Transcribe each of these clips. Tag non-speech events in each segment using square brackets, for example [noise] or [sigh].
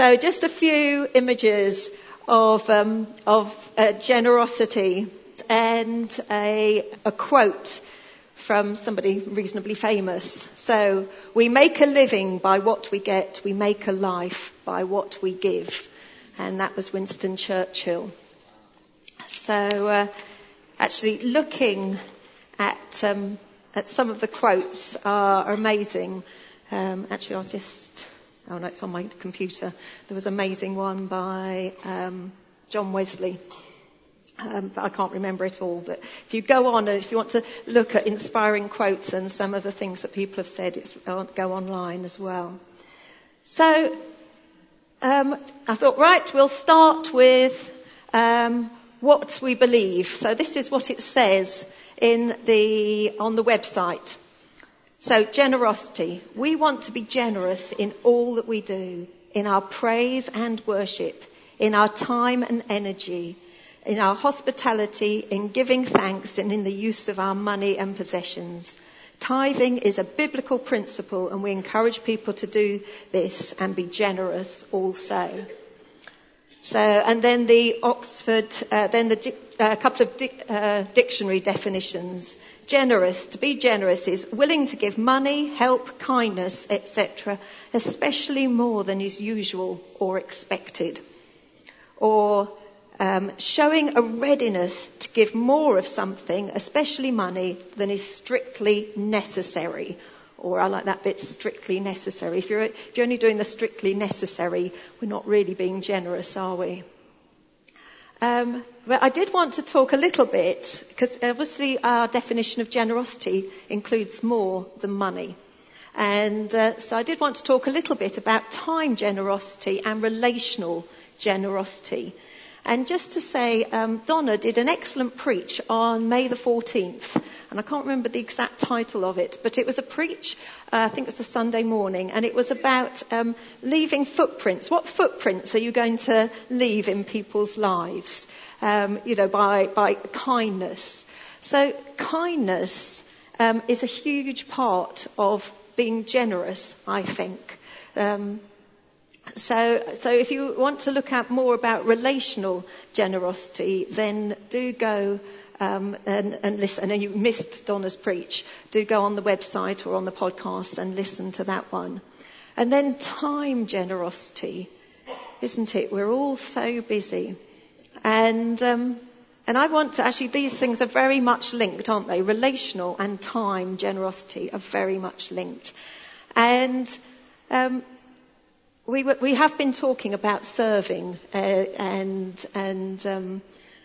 So just a few images of, um, of uh, generosity and a, a quote from somebody reasonably famous. So we make a living by what we get. We make a life by what we give. And that was Winston Churchill. So uh, actually looking at, um, at some of the quotes are amazing. Um, actually, I'll just Oh no, it's on my computer. There was an amazing one by um, John Wesley. Um, but I can't remember it all. But if you go on and if you want to look at inspiring quotes and some of the things that people have said, it's, uh, go online as well. So um, I thought, right, we'll start with um, what we believe. So this is what it says in the on the website. So generosity. We want to be generous in all that we do, in our praise and worship, in our time and energy, in our hospitality, in giving thanks, and in the use of our money and possessions. Tithing is a biblical principle and we encourage people to do this and be generous also. So, and then the Oxford, uh, then the a uh, couple of di- uh, dictionary definitions generous, to be generous is willing to give money, help, kindness, etc., especially more than is usual or expected. Or um, showing a readiness to give more of something, especially money, than is strictly necessary. Or I like that bit, strictly necessary. If you're, if you're only doing the strictly necessary, we're not really being generous, are we? Um, but I did want to talk a little bit, because obviously our definition of generosity includes more than money. And uh, so I did want to talk a little bit about time generosity and relational generosity. And just to say, um, Donna did an excellent preach on May the 14th, and I can't remember the exact title of it, but it was a preach, uh, I think it was a Sunday morning, and it was about um, leaving footprints. What footprints are you going to leave in people's lives? Um, you know, by, by kindness. So kindness um, is a huge part of being generous, I think. Um, so, so if you want to look at more about relational generosity, then do go um, and, and, listen. And you missed Donna's preach, do go on the website or on the podcast and listen to that one. And then time generosity, isn't it? We're all so busy, and um, and I want to actually these things are very much linked, aren't they? Relational and time generosity are very much linked, and um, we, we have been talking about serving uh, and and um,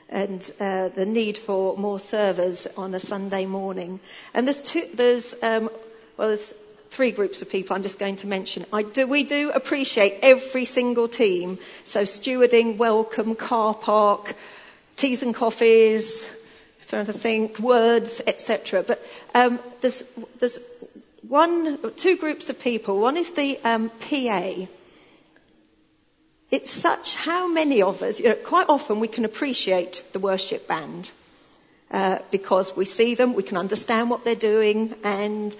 and uh, the need for more servers on a Sunday morning. And there's two, there's um, well, there's three groups of people I'm just going to mention. Do, we do appreciate every single team. So stewarding, welcome, car park, teas and coffees, trying to think, words, etc. But um, there's there's one, two groups of people. One is the um, PA it's such how many of us, you know, quite often we can appreciate the worship band. Uh, because we see them, we can understand what they're doing, and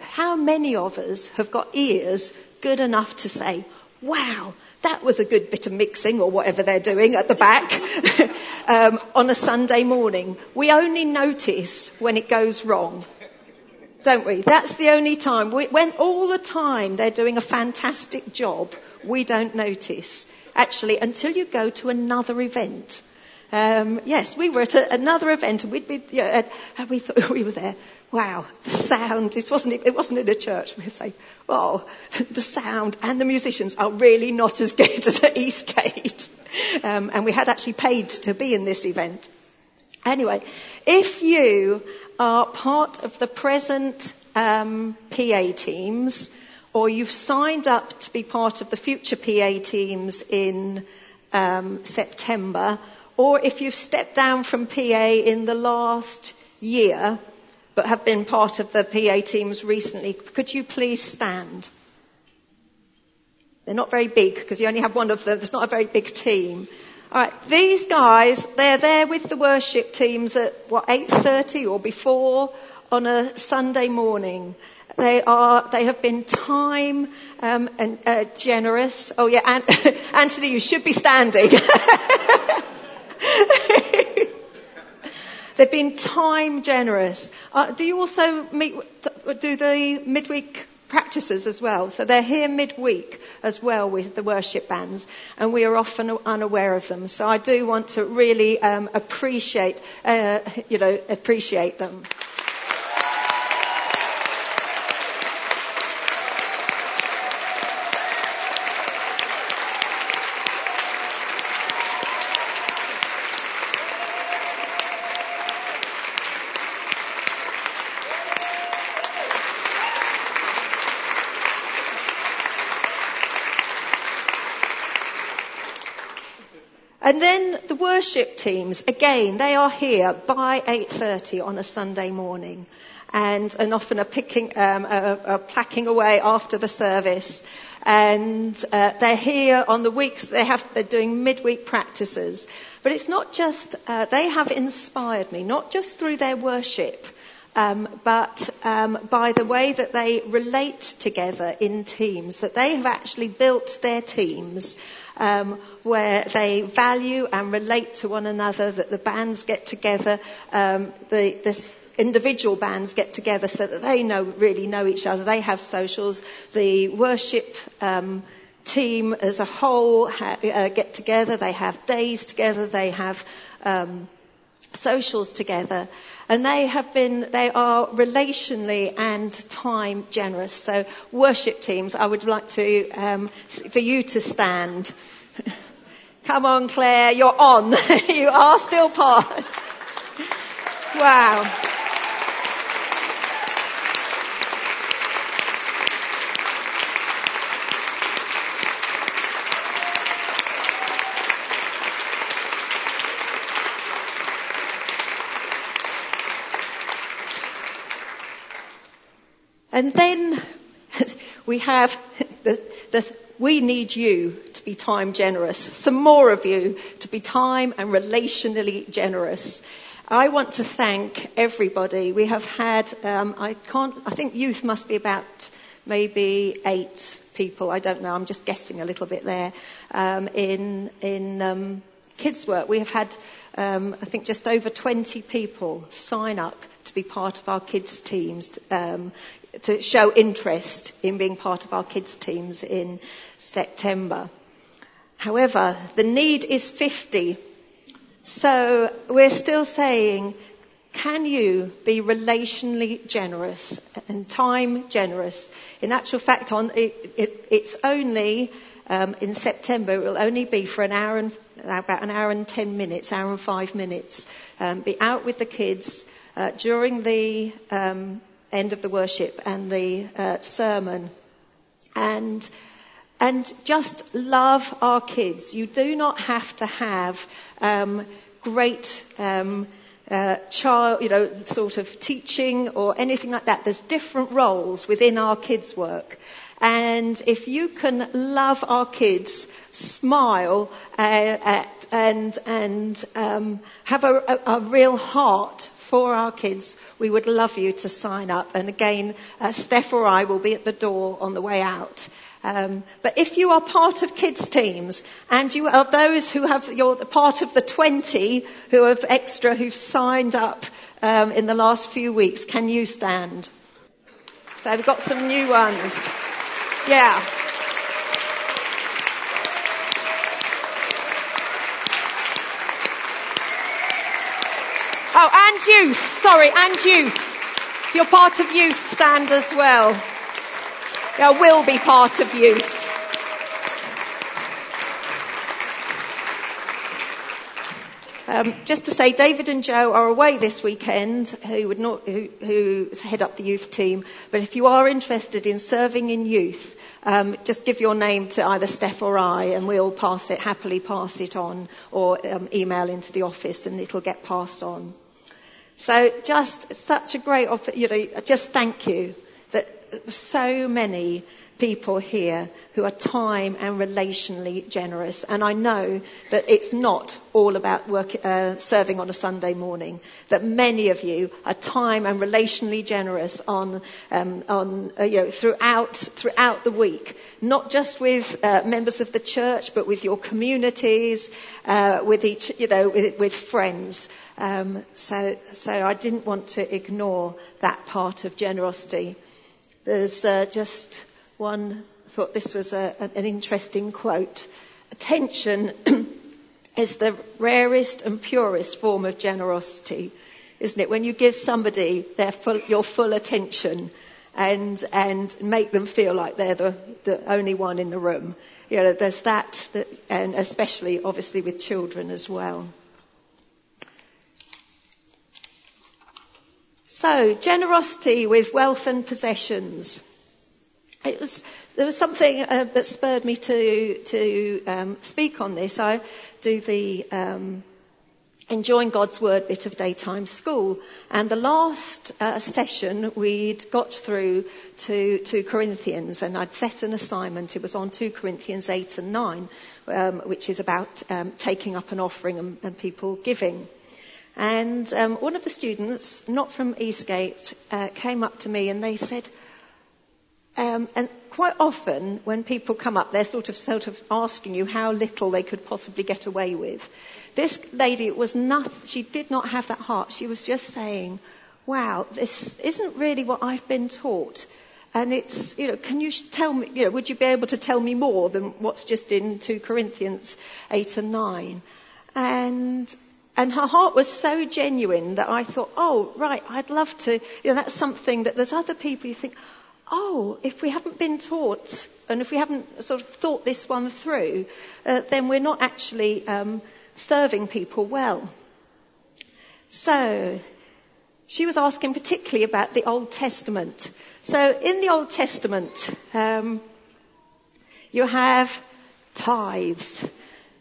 how many of us have got ears good enough to say, wow, that was a good bit of mixing or whatever they're doing at the back [laughs] um, on a Sunday morning. We only notice when it goes wrong, don't we? That's the only time. We, when all the time they're doing a fantastic job, we don't notice. Actually, until you go to another event. Um, yes, we were at a, another event and we'd be, you know, and we thought [laughs] we were there. Wow, the sound, this wasn't, it wasn't in a church. We would say, oh, [laughs] the sound and the musicians are really not as [laughs] good as at Eastgate. Um, and we had actually paid to be in this event. Anyway, if you are part of the present um, PA teams, or you've signed up to be part of the future PA teams in um, September, or if you've stepped down from PA in the last year but have been part of the PA teams recently, could you please stand? They're not very big because you only have one of them. There's not a very big team. All right, these guys, they're there with the worship teams at what 8:30 or before on a Sunday morning They are, they have been time um, and uh, generous. Oh yeah, An- [laughs] Anthony, you should be standing. [laughs] They've been time generous. Uh, do you also meet, do the midweek practices as well. So they're here midweek as well with the worship bands, and we are often unaware of them. So I do want to really um, appreciate, uh, you know, appreciate them. And then the worship teams, again, they are here by 8.30 on a Sunday morning and, and often are picking, um, are, are placking away after the service. And uh, they're here on the weeks, they have, they're doing midweek practices. But it's not just, uh, they have inspired me, not just through their worship, um, but um, by the way that they relate together in teams, that they have actually built their teams um, where they value and relate to one another, that the bands get together, um, the, the individual bands get together so that they know, really know each other. They have socials. The worship um, team as a whole ha- uh, get together. They have days together. They have um, socials together. And they have been, they are relationally and time generous. So worship teams, I would like to, um, for you to stand. [laughs] Come on, Claire, you're on. [laughs] you are still part. Wow. And then [laughs] we have the, the, we need you to be time generous. Some more of you to be time and relationally generous. I want to thank everybody. We have had, um, I can't, I think youth must be about maybe eight people. I don't know. I'm just guessing a little bit there. Um, in in um, kids work, we have had, um, I think, just over 20 people sign up to be part of our kids teams. Um, to show interest in being part of our kids teams in September. However, the need is 50. So we're still saying, can you be relationally generous and time generous? In actual fact, on, it, it, it's only um, in September. It will only be for an hour and about an hour and ten minutes, hour and five minutes. Um, be out with the kids uh, during the um, end of the worship and the uh, sermon. And, and just love our kids. You do not have to have um, great um, uh, child, you know, sort of teaching or anything like that. There's different roles within our kids' work. And if you can love our kids, smile, uh, at, and and um, have a, a, a real heart for our kids, we would love you to sign up. And again, uh, Steph or I will be at the door on the way out. Um, but if you are part of kids teams and you are those who have you're part of the 20 who have extra who've signed up um, in the last few weeks, can you stand? So we've got some new ones. Yeah. Oh, and youth. Sorry, and youth. If you're part of youth, stand as well. There will be part of youth. Um, just to say, David and Joe are away this weekend, who would not, who, who head up the youth team. But if you are interested in serving in youth, um, just give your name to either Steph or I, and we'll pass it happily, pass it on, or um, email into the office, and it'll get passed on. So just such a great, you know, just thank you that so many people here who are time and relationally generous. And I know that it's not all about work, uh, serving on a Sunday morning. That many of you are time and relationally generous on, um, on uh, you know, throughout throughout the week, not just with uh, members of the church, but with your communities, uh, with each, you know, with, with friends. Um, so, so I didn't want to ignore that part of generosity. There's uh, just one thought this was a, an interesting quote. Attention [clears throat] is the rarest and purest form of generosity, isn't it? When you give somebody their full, your full attention and, and make them feel like they're the, the only one in the room. You know, there's that, that, and especially obviously with children as well. So, generosity with wealth and possessions. It was, there was something uh, that spurred me to, to um, speak on this. I do the um, Enjoying God's Word bit of daytime school. And the last uh, session we'd got through to 2 Corinthians and I'd set an assignment. It was on 2 Corinthians 8 and 9, um, which is about um, taking up an offering and, and people giving. And um, one of the students, not from Eastgate, uh, came up to me and they said, um, and quite often when people come up, they're sort of sort of asking you how little they could possibly get away with. This lady was not, she did not have that heart. She was just saying, wow, this isn't really what I've been taught. And it's, you know, can you tell me, you know, would you be able to tell me more than what's just in 2 Corinthians 8 and 9? And, and her heart was so genuine that I thought, oh, right, I'd love to, you know, that's something that there's other people you think, oh, if we haven't been taught and if we haven't sort of thought this one through, uh, then we're not actually um, serving people well. So, she was asking particularly about the Old Testament. So, in the Old Testament, um, you have tithes.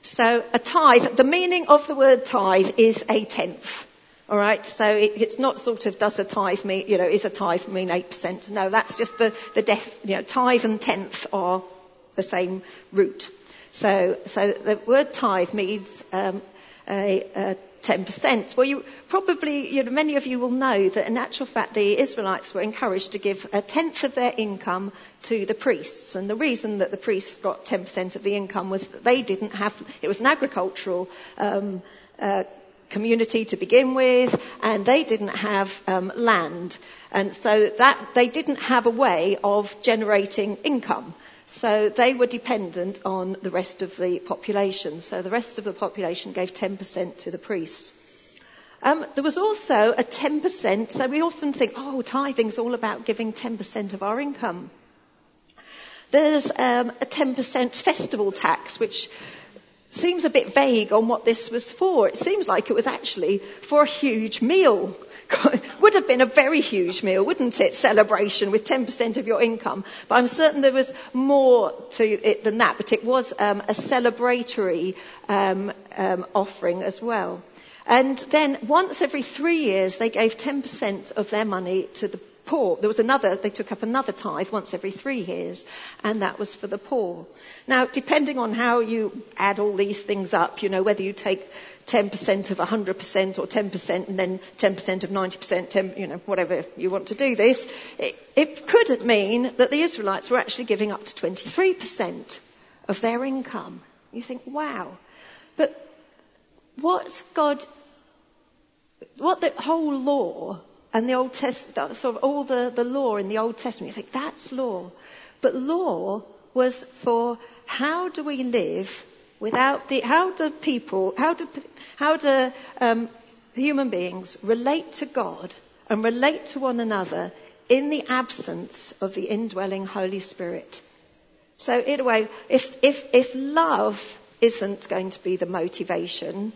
So, a tithe, the meaning of the word tithe is a tenth. All right, so it, it's not sort of does a tithe mean, you know, is a tithe mean 8%? No, that's just the, the def, you know, tithe and tenth are the same root. So, so the word tithe means um, a, a 10%. Well, you probably, you know, many of you will know that in actual fact the Israelites were encouraged to give a tenth of their income to the priests. And the reason that the priests got 10% of the income was that they didn't have, it was an agricultural um, uh, community to begin with, and they didn't have um, land, and so that they didn't have a way of generating income. So they were dependent on the rest of the population. So the rest of the population gave 10% to the priests. Um, there was also a 10%, so we often think, oh, tithing's all about giving 10% of our income. There's um, a 10% festival tax, which seems a bit vague on what this was for. It seems like it was actually for a huge meal. [laughs] Would have been a very huge meal, wouldn't it? Celebration with 10% of your income. But I'm certain there was more to it than that, but it was um, a celebratory um, um, offering as well. And then once every three years, they gave 10% of their money to the poor. There was another, they took up another tithe once every three years, and that was for the poor. Now, depending on how you add all these things up, you know, whether you take 10% of 100% or 10% and then 10% of 90%, 10, you know, whatever you want to do this, it, it could mean that the Israelites were actually giving up to 23% of their income. You think, wow. But what God, what the whole law and the Old Testament, sort of all the, the law in the Old Testament, you think that's law. But law was for how do we live without the, how do people, how do, how do um, human beings relate to God and relate to one another in the absence of the indwelling Holy Spirit? So in a way, if, if, if love isn't going to be the motivation,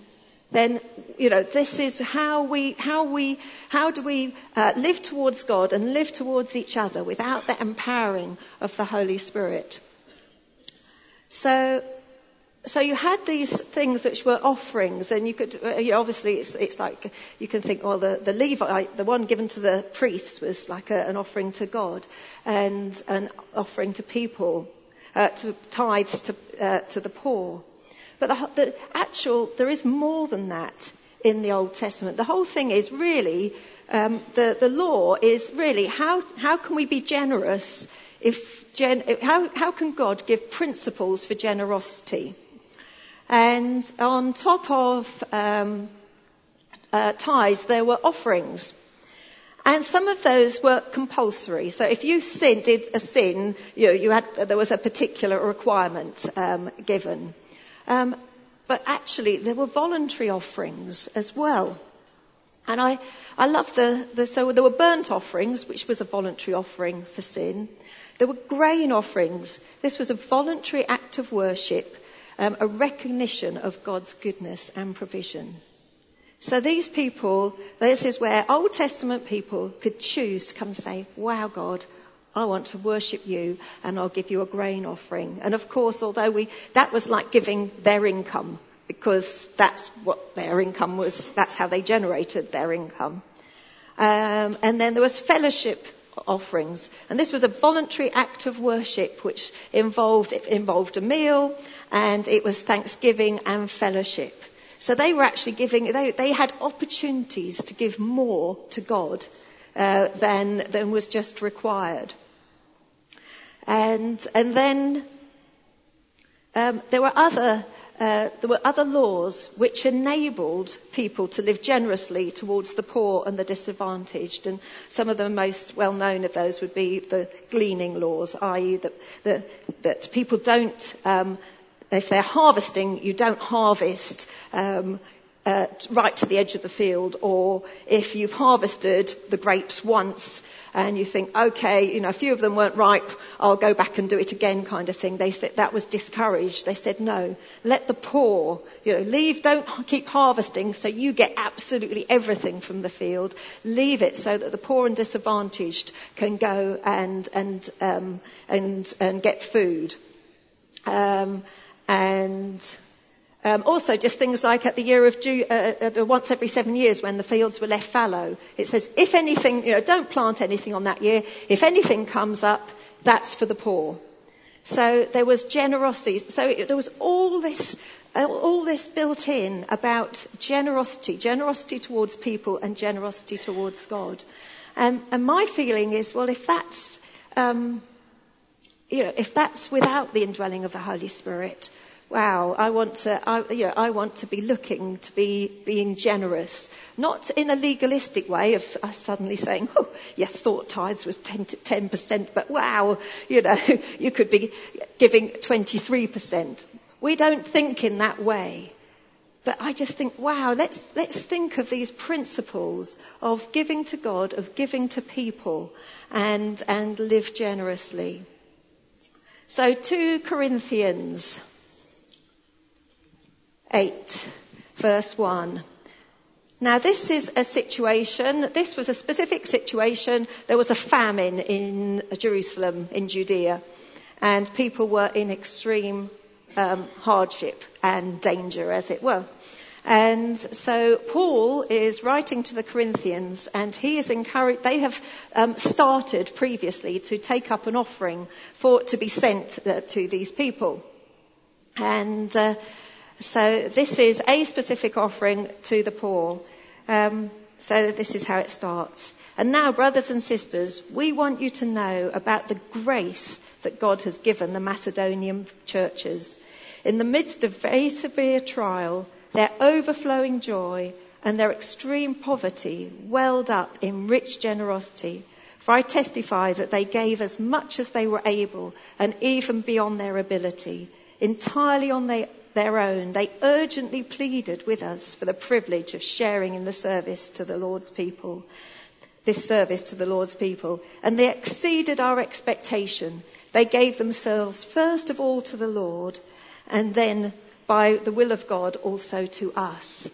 then you know this is how we how we how do we uh, live towards God and live towards each other without the empowering of the Holy Spirit. So so you had these things which were offerings, and you could, uh, you know, obviously, it's, it's like you can think, well, the, the Levite, the one given to the priests, was like a, an offering to God, and an offering to people, uh, to tithes to uh, to the poor. But the, the actual, there is more than that in the Old Testament. The whole thing is really um, the the law is really how how can we be generous if gen, how how can God give principles for generosity? And on top of um, uh, tithes, there were offerings. And some of those were compulsory. So if you sin, did a sin, you know, you had, there was a particular requirement um, given. Um, but actually, there were voluntary offerings as well. And I, I love the, the, so there were burnt offerings, which was a voluntary offering for sin. There were grain offerings. This was a voluntary act of worship um, a recognition of God's goodness and provision. So these people, this is where Old Testament people could choose to come and say, wow, God, I want to worship you and I'll give you a grain offering. And of course, although we, that was like giving their income because that's what their income was, that's how they generated their income. Um, and then there was fellowship offerings. And this was a voluntary act of worship which involved, involved a meal and it was thanksgiving and fellowship. So they were actually giving, they, they had opportunities to give more to God uh, than, than was just required. And, and then um, there were other uh, there were other laws which enabled people to live generously towards the poor and the disadvantaged. And some of the most well known of those would be the gleaning laws, i.e., that, that, that people don't, um, if they're harvesting, you don't harvest um, uh, right to the edge of the field, or if you've harvested the grapes once and you think, okay, you know, a few of them weren't ripe, I'll go back and do it again, kind of thing. They said that was discouraged. They said, no, let the poor, you know, leave, don't keep harvesting so you get absolutely everything from the field. Leave it so that the poor and disadvantaged can go and and um, and and get food. Um, and um, also, just things like at the year of Ju- uh, uh, once every seven years when the fields were left fallow, it says, if anything, you know, don't plant anything on that year. If anything comes up, that's for the poor. So there was generosity. So it, there was all this, uh, all this built in about generosity, generosity towards people and generosity towards God. Um, and my feeling is, well, if that's, um, you know, if that's without the indwelling of the Holy Spirit, wow, I want to, I, you know, I want to be looking to be being generous, not in a legalistic way of us suddenly saying, oh, yes, thought tithes was 10 to 10%, but wow, you know, [laughs] you could be giving 23%. We don't think in that way. But I just think, wow, let's, let's think of these principles of giving to God, of giving to people, and, and live generously. So 2 Corinthians 8, verse 1. Now this is a situation, this was a specific situation. There was a famine in Jerusalem, in Judea, and people were in extreme um, hardship and danger, as it were. And so Paul is writing to the Corinthians, and he is encouraged. They have um, started previously to take up an offering for to be sent uh, to these people, and uh, so this is a specific offering to the poor. Um, so this is how it starts. And now, brothers and sisters, we want you to know about the grace that God has given the Macedonian churches. In the midst of very severe trial, their overflowing joy and their extreme poverty welled up in rich generosity. For I testify that they gave as much as they were able and even beyond their ability, entirely on their their own, they urgently pleaded with us for the privilege of sharing in the service to the Lord's people, this service to the Lord's people. And they exceeded our expectation. They gave themselves first of all to the Lord and then by the will of God also to us.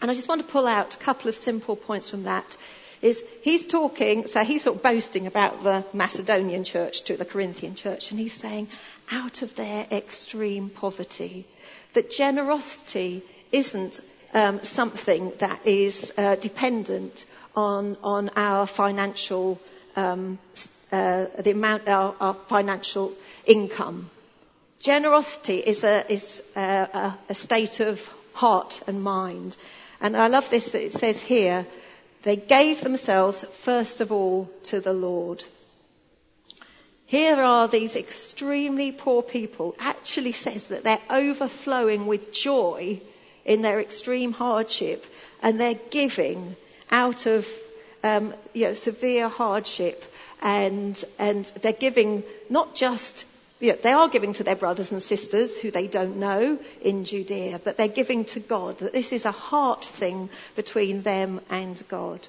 And I just want to pull out a couple of simple points from that. is he's talking, so he's sort of boasting about the Macedonian church to the Corinthian church, and he's saying, out of their extreme poverty, that generosity isn't um, something that is uh, dependent on, on our financial, um, uh, the amount, our, our, financial income. Generosity is a, is a, a state of heart and mind. And I love this that it says here, they gave themselves first of all to the Lord. Here are these extremely poor people, actually says that they're overflowing with joy in their extreme hardship and they're giving out of um, you know, severe hardship and, and they're giving not just you know, they are giving to their brothers and sisters who they don't know in Judea, but they're giving to God. That this is a heart thing between them and God.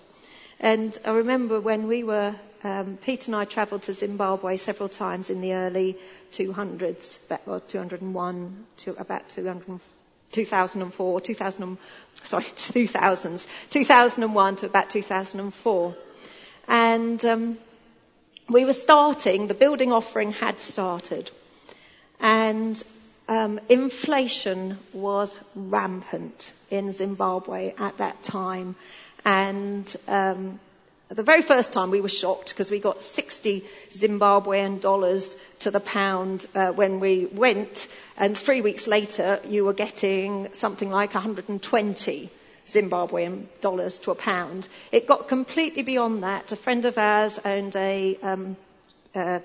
And I remember when we were, um, Pete and I travelled to Zimbabwe several times in the early 200s, or 201 to about 200, 2004, 2000, sorry, 2000s, 2001 to about 2004. And um, we were starting, the building offering had started, and um, inflation was rampant in Zimbabwe at that time. And um, the very first time we were shocked because we got 60 Zimbabwean dollars to the pound uh, when we went, and three weeks later you were getting something like 120 Zimbabwean dollars to a pound. It got completely beyond that. A friend of ours owned a, um, a,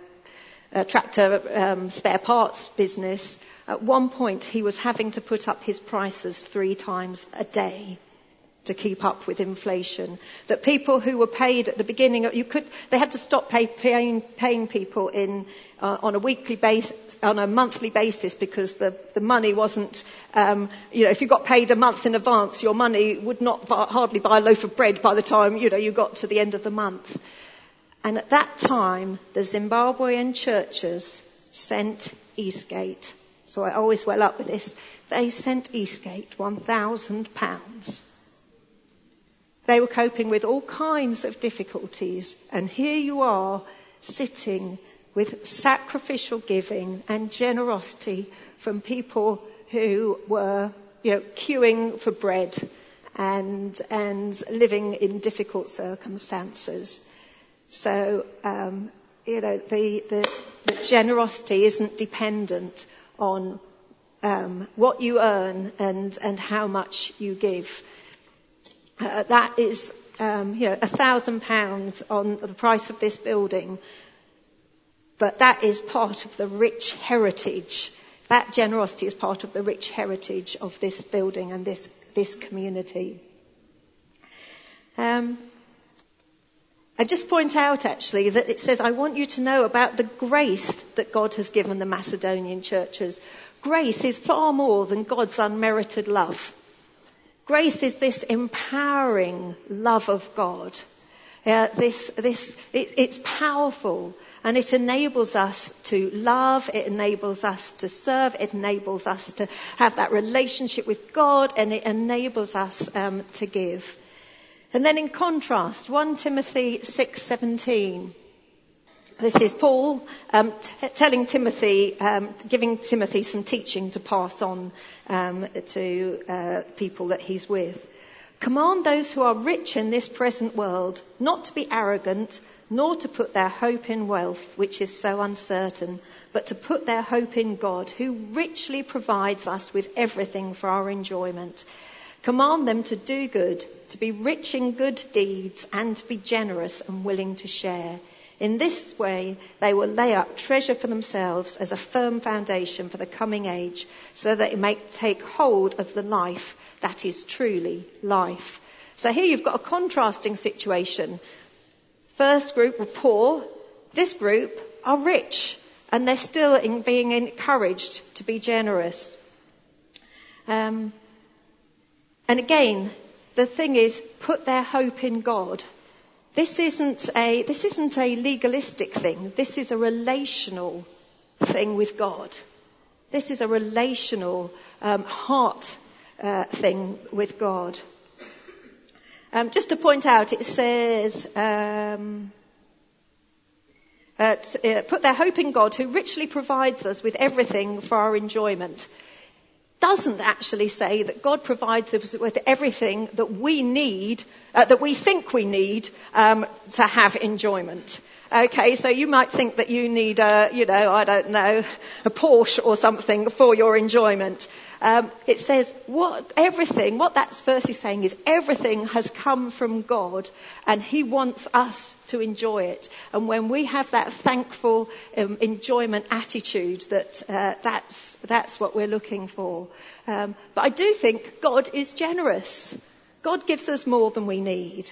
a tractor um, spare parts business. At one point, he was having to put up his prices three times a day to keep up with inflation. That people who were paid at the beginning, you could, they had to stop pay, paying, paying people in uh, on a weekly basis, on a monthly basis because the, the money wasn't, um, you know, if you got paid a month in advance, your money would not buy, hardly buy a loaf of bread by the time, you know, you got to the end of the month. And at that time, the Zimbabwean churches sent Eastgate. So I always well up with this. They sent Eastgate £1,000 they were coping with all kinds of difficulties. And here you are sitting with sacrificial giving and generosity from people who were, you know, queuing for bread and, and living in difficult circumstances. So, um, you know, the, the, the, generosity isn't dependent on um, what you earn and, and how much you give. Uh, that is, um, you know, a thousand pounds on the price of this building. But that is part of the rich heritage. That generosity is part of the rich heritage of this building and this, this community. Um, I just point out actually that it says, I want you to know about the grace that God has given the Macedonian churches. Grace is far more than God's unmerited love. Grace is this empowering love of God. Uh, this, this, it, it's powerful and it enables us to love, it enables us to serve, it enables us to have that relationship with God, and it enables us um, to give. And then in contrast, 1 Timothy 6:17 this is Paul um, t- telling Timothy, um, giving Timothy some teaching to pass on um, to uh, people that he's with. Command those who are rich in this present world not to be arrogant, nor to put their hope in wealth, which is so uncertain, but to put their hope in God, who richly provides us with everything for our enjoyment. Command them to do good, to be rich in good deeds, and to be generous and willing to share in this way, they will lay up treasure for themselves as a firm foundation for the coming age, so that it may take hold of the life that is truly life. So here you've got a contrasting situation. First group were poor. This group are rich, and they're still in being encouraged to be generous. Um, and again, the thing is, put their hope in God. This isn't a, this isn't a legalistic thing. This is a relational thing with God. This is a relational um, heart uh, thing with God. Um, just to point out, it says, um, uh, put their hope in God who richly provides us with everything for our enjoyment. Doesn't actually say that God provides us with everything that we need, uh, that we think we need um, to have enjoyment. Okay, so you might think that you need a, you know, I don't know, a Porsche or something for your enjoyment. Um, it says what everything, what that verse is saying is everything has come from God, and He wants us to enjoy it. And when we have that thankful um, enjoyment attitude, that uh, that's that's what we're looking for. Um, but I do think God is generous. God gives us more than we need,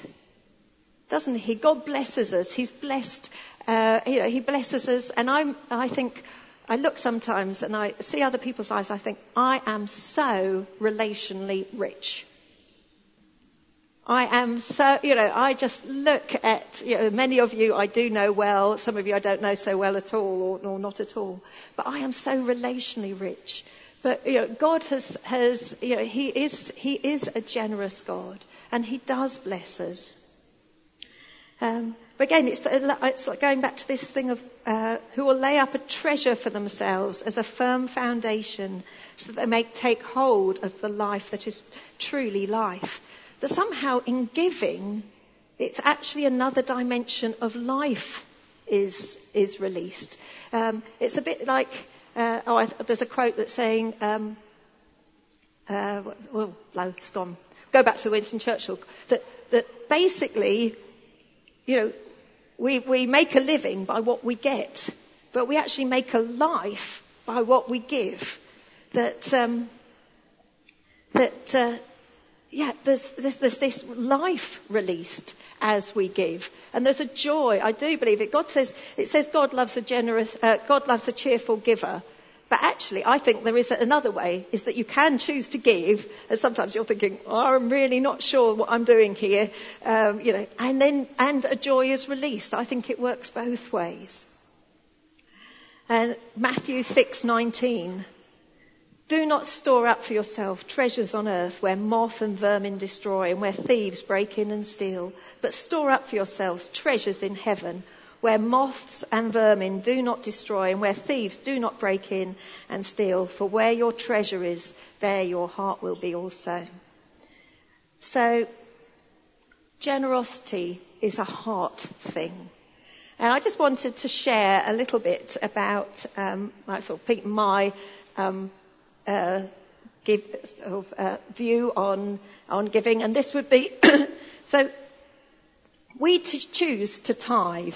doesn't He? God blesses us. He's blessed. Uh, you know, He blesses us, and I'm. I think I look sometimes and I see other people's lives, I think, I am so relationally rich. I am so, you know, I just look at, you know, many of you I do know well, some of you I don't know so well at all or, or not at all, but I am so relationally rich. But, you know, God has, has, you know, He is, He is a generous God and He does bless us. Um, but again, it's, it's like going back to this thing of uh, who will lay up a treasure for themselves as a firm foundation so that they may take hold of the life that is truly life. That somehow in giving, it's actually another dimension of life is, is released. Um, it's a bit like, uh, oh, I, there's a quote that's saying, um, uh, well, no, it's gone. Go back to Winston Churchill. That, that basically, you know, we, we make a living by what we get, but we actually make a life by what we give. That, um, that, uh, yeah, there's, there's, there's, this life released as we give. And there's a joy. I do believe it. God says, it says God loves a generous, uh, God loves a cheerful giver. But actually, I think there is another way, is that you can choose to give, and sometimes you're thinking, oh, I'm really not sure what I'm doing here, um, you know, and then, and a joy is released. I think it works both ways. And Matthew 6:19. Do not store up for yourself treasures on earth where moth and vermin destroy and where thieves break in and steal, but store up for yourselves treasures in heaven where moths and vermin do not destroy and where thieves do not break in and steal. For where your treasure is, there your heart will be also. So, generosity is a heart thing. And I just wanted to share a little bit about um, my, sort of my um, uh, give, sort of, uh, view on on giving, and this would be [coughs] so we choose to tithe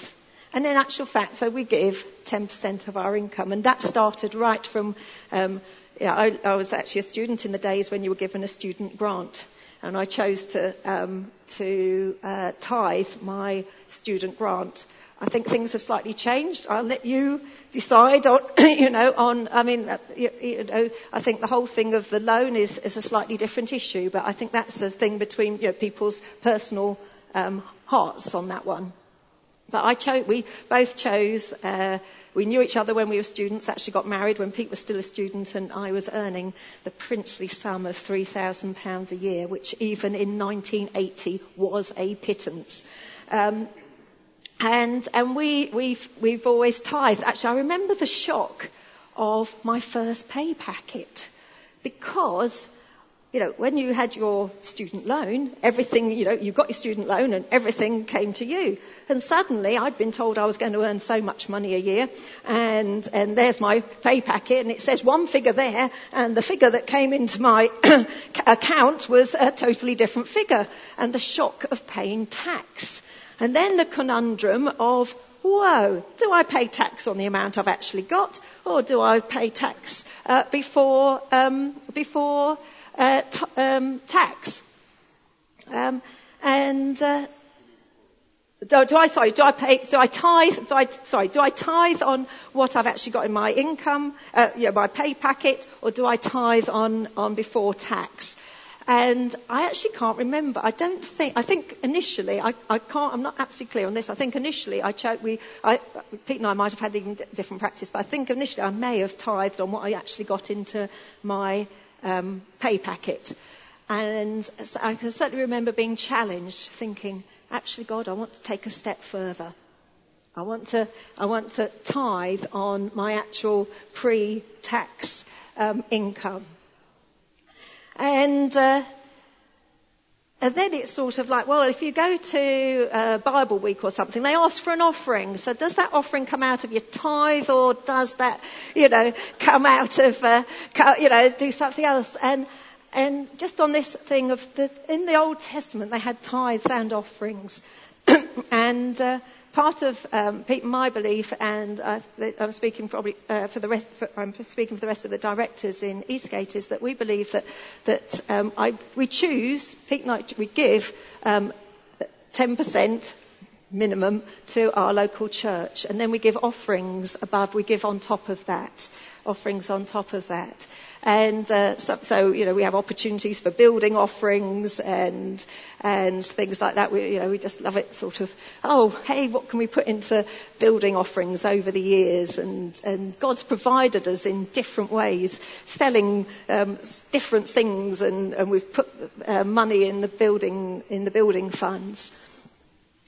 and in actual fact, so we give 10% of our income. And that started right from, um, yeah, I, I, was actually a student in the days when you were given a student grant. And I chose to, um, to uh, tithe my student grant. I think things have slightly changed. I'll let you decide on, [clears throat] you know, on, I mean, uh, you, you, know, I think the whole thing of the loan is, is a slightly different issue, but I think that's a thing between, you know, people's personal um, hearts on that one. But I chose, we both chose, uh, we knew each other when we were students, actually got married when Pete was still a student and I was earning the princely sum of £3,000 a year, which even in 1980 was a pittance. Um, and, and we, we've, we've always tithed. Actually, I remember the shock of my first pay packet because you know, when you had your student loan, everything, you know, you got your student loan and everything came to you. And suddenly I'd been told I was going to earn so much money a year and, and there's my pay packet and it says one figure there and the figure that came into my [coughs] account was a totally different figure and the shock of paying tax. And then the conundrum of, whoa, do I pay tax on the amount I've actually got or do I pay tax uh, before, um, before uh, t- um, tax? Um, and uh, do, do, I, sorry, do I pay, do I tithe, do I, sorry, do I tithe on what I've actually got in my income, uh, you know, my pay packet, or do I tithe on, on before tax? And I actually can't remember. I don't think, I think initially, I, I can't, I'm not absolutely clear on this. I think initially I we, I, Pete and I might have had different practice, but I think initially I may have tithed on what I actually got into my um, pay packet. And I can certainly remember being challenged, thinking, actually, God, I want to take a step further. I want to, I want to tithe on my actual pre-tax um, income. And, uh, and then it's sort of like, well, if you go to uh, Bible week or something, they ask for an offering. So does that offering come out of your tithe or does that, you know, come out of, uh, you know, do something else? And, and just on this thing of the, in the Old Testament, they had tithes and offerings. [clears throat] and, uh, part of um, my belief, and uh, I'm speaking probably uh, for the rest, for, I'm speaking for the rest of the directors in Eastgate, is that we believe that that um, I, we choose Pete Knight, we give um, 10% minimum to our local church, and then we give offerings above. We give on top of that, offerings on top of that. And uh, so, so, you know, we have opportunities for building offerings and and things like that. We, you know, we just love it. Sort of, oh, hey, what can we put into building offerings over the years? And and God's provided us in different ways, selling um, different things, and, and we've put uh, money in the building in the building funds.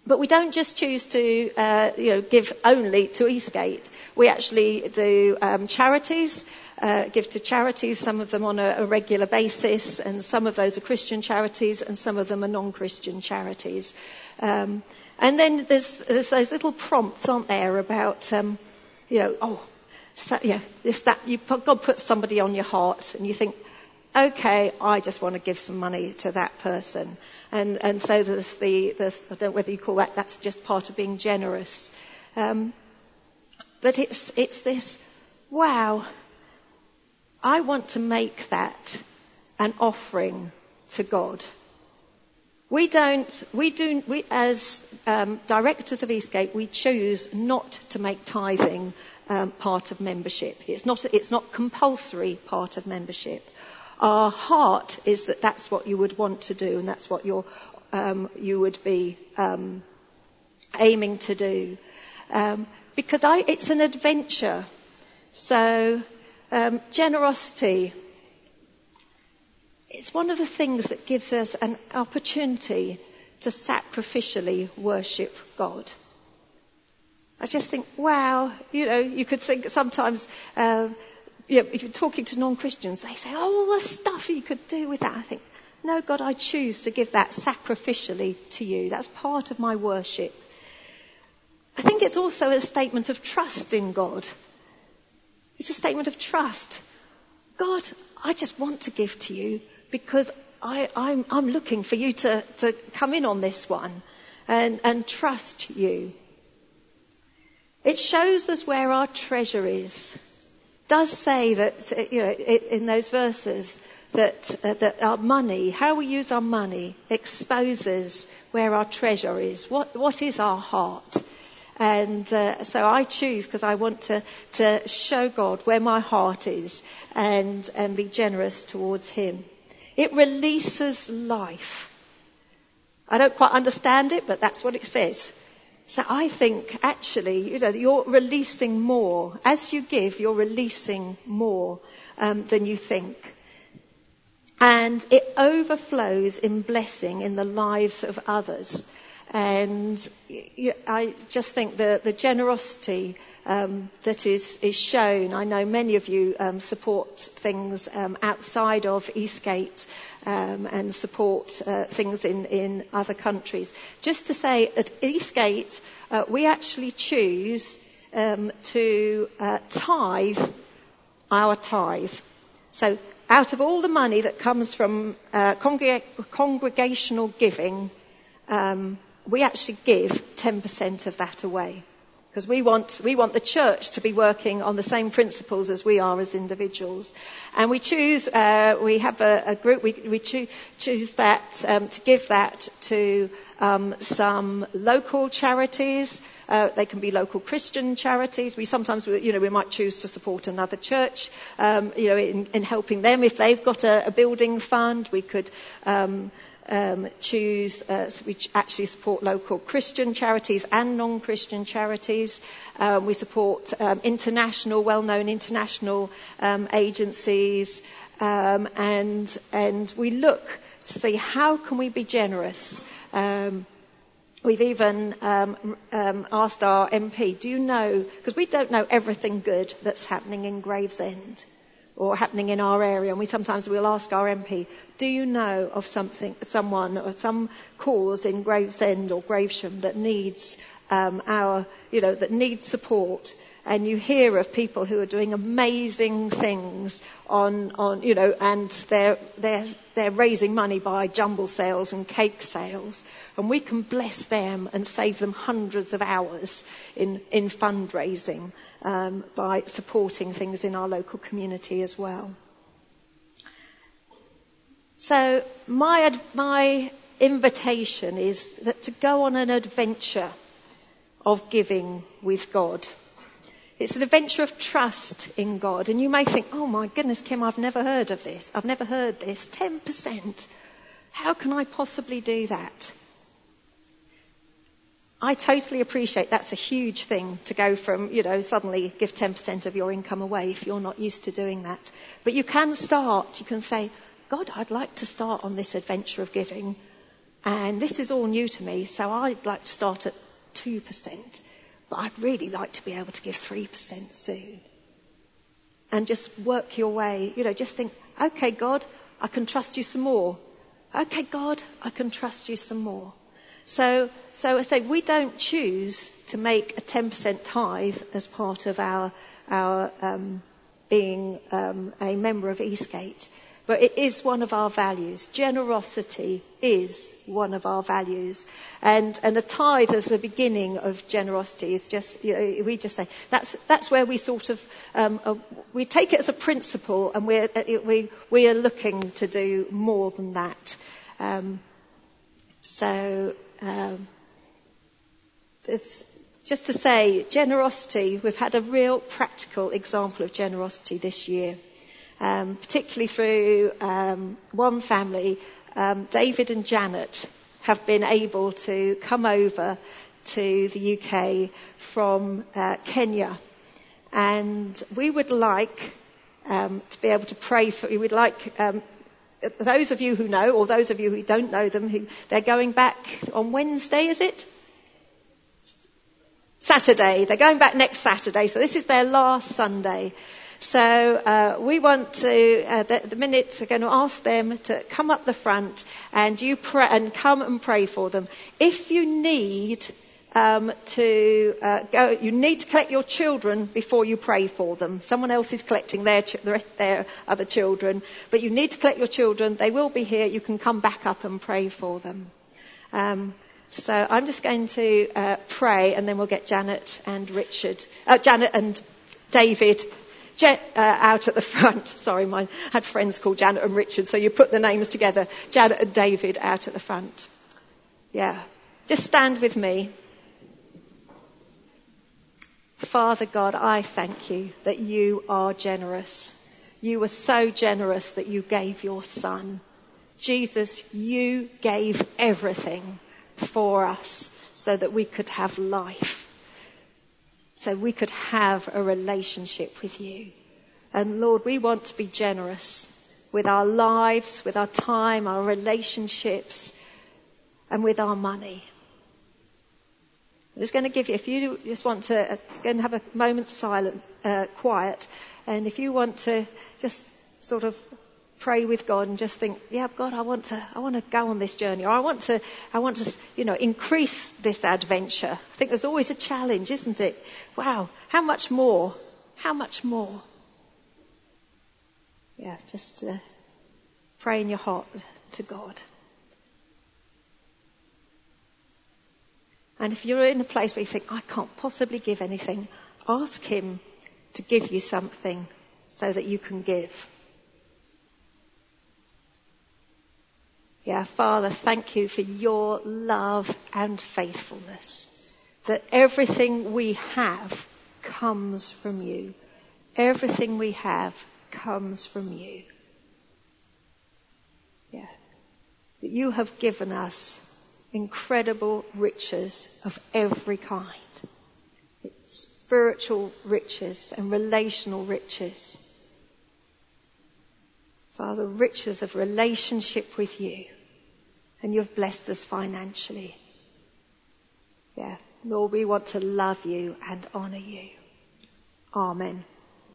But we don't just choose to, uh, you know, give only to Eastgate. We actually do um, charities uh, give to charities, some of them on a, a, regular basis, and some of those are Christian charities, and some of them are non-Christian charities. Um, and then there's, there's, those little prompts, aren't there, about, um, you know, oh, so, yeah, this, that, you, God puts somebody on your heart, and you think, okay, I just want to give some money to that person. And, and so there's the, there's, I don't know whether you call that, that's just part of being generous. Um, but it's, it's this, wow, I want to make that an offering to God. We don't, we do, we, as um, directors of Eastgate, we choose not to make tithing um, part of membership. It's not, it's not compulsory part of membership. Our heart is that that's what you would want to do and that's what you um, you would be um, aiming to do. Um, because I, it's an adventure. So um, generosity. It's one of the things that gives us an opportunity to sacrificially worship God. I just think, wow, you know, you could think sometimes, uh, you know, if you're talking to non-Christians, they say, oh, all the stuff you could do with that. I think, no, God, I choose to give that sacrificially to you. That's part of my worship. I think it's also a statement of trust in God. It's a statement of trust. God, I just want to give to you because I, am I'm, I'm looking for you to, to come in on this one and, and trust you. It shows us where our treasure is. It does say that, you know, in those verses, that, uh, that our money, how we use our money, exposes where our treasure is. What, what is our heart? And uh, so I choose because I want to, to show God where my heart is and, and be generous towards Him. It releases life. I don't quite understand it, but that's what it says. So I think actually, you know, you're releasing more. As you give, you're releasing more um, than you think. And it overflows in blessing in the lives of others. And I just think the, the generosity um, that is, is shown. I know many of you um, support things um, outside of Eastgate um, and support uh, things in, in other countries. Just to say, at Eastgate, uh, we actually choose um, to uh, tithe our tithe. So out of all the money that comes from uh, congregational giving, um, we actually give 10% of that away. Because we want, we want the church to be working on the same principles as we are as individuals. And we choose, uh, we have a, a group, we, we choo- choose that, um, to give that to um, some local charities. Uh, they can be local Christian charities. We sometimes, you know, we might choose to support another church, um, you know, in, in, helping them. If they've got a, a building fund, we could um, choose, uh, we actually support local Christian charities and non-Christian charities. Um, we support um, international, well-known international um, agencies, um, and and we look to see how can we be generous. Um, We've even um, um, asked our MP, do you know, because we don't know everything good that's happening in Gravesend or happening in our area, and we sometimes will ask our MP, do you know of something, someone or some cause in Gravesend or Gravesham that needs um, our, you know, that needs support? And you hear of people who are doing amazing things on, on you know, and they're, they're, they're raising money by jumble sales and cake sales. And we can bless them and save them hundreds of hours in, in fundraising um, by supporting things in our local community as well. So my, my invitation is that to go on an adventure of giving with God. It's an adventure of trust in God. And you may think, oh my goodness, Kim, I've never heard of this. I've never heard this. 10%. How can I possibly do that? I totally appreciate that's a huge thing to go from, you know, suddenly give 10% of your income away if you're not used to doing that. But you can start, you can say, God, I'd like to start on this adventure of giving. And this is all new to me, so I'd like to start at 2% but I'd really like to be able to give 3% soon. And just work your way, you know, just think, okay, God, I can trust you some more. Okay, God, I can trust you some more. So, so I say we don't choose to make a 10% tithe as part of our, our um, being um, a member of Eastgate. But it is one of our values. Generosity is one of our values. And, and a tithe as a beginning of generosity is just, you know, we just say, that's, that's where we sort of, um, uh, we take it as a principle and we're, uh, we, we are looking to do more than that. Um, so, um, it's, just to say, generosity, we've had a real practical example of generosity this year um, particularly through um, one family, um, David and Janet have been able to come over to the UK from uh, Kenya. And we would like um, to be able to pray for, we would like um, those of you who know, or those of you who don't know them, who they're going back on Wednesday, is it? Saturday. They're going back next Saturday, so this is their last Sunday. So uh, we want to, uh, the, the minutes are going to ask them to come up the front and you pray and come and pray for them. If you need um, to uh, go, you need to collect your children before you pray for them. Someone else is collecting their, their other children, but you need to collect your children. They will be here. You can come back up and pray for them. Um, so I'm just going to uh, pray, and then we'll get Janet and Richard, uh, Janet and David uh, out at the front. [laughs] Sorry, I had friends called Janet and Richard, so you put the names together. Janet and David out at the front. Yeah. Just stand with me. Father God, I thank you that you are generous. You were so generous that you gave your son. Jesus, you gave everything for us so that we could have life so we could have a relationship with you. And Lord, we want to be generous with our lives, with our time, our relationships, and with our money. I'm just going to give you, if you just want to, just going to have a moment silent, uh, quiet, and if you want to just sort of pray with God and just think, yeah, God, I want to, I want to go on this journey, or I want to, I want to, you know, increase this adventure. I think there's always a challenge, isn't it? Wow, how much more? How much more? Yeah, just uh, pray in your heart to God. And if you're in a place where you think, I can't possibly give anything, ask Him to give you something so that you can give. Yeah, Father, thank you for your love and faithfulness. That everything we have comes from you. Everything we have comes from you. Yeah. That you have given us incredible riches of every kind. It's spiritual riches and relational riches. Father, riches of relationship with you. And you've blessed us financially. Yeah, Lord, we want to love you and honour you. Amen.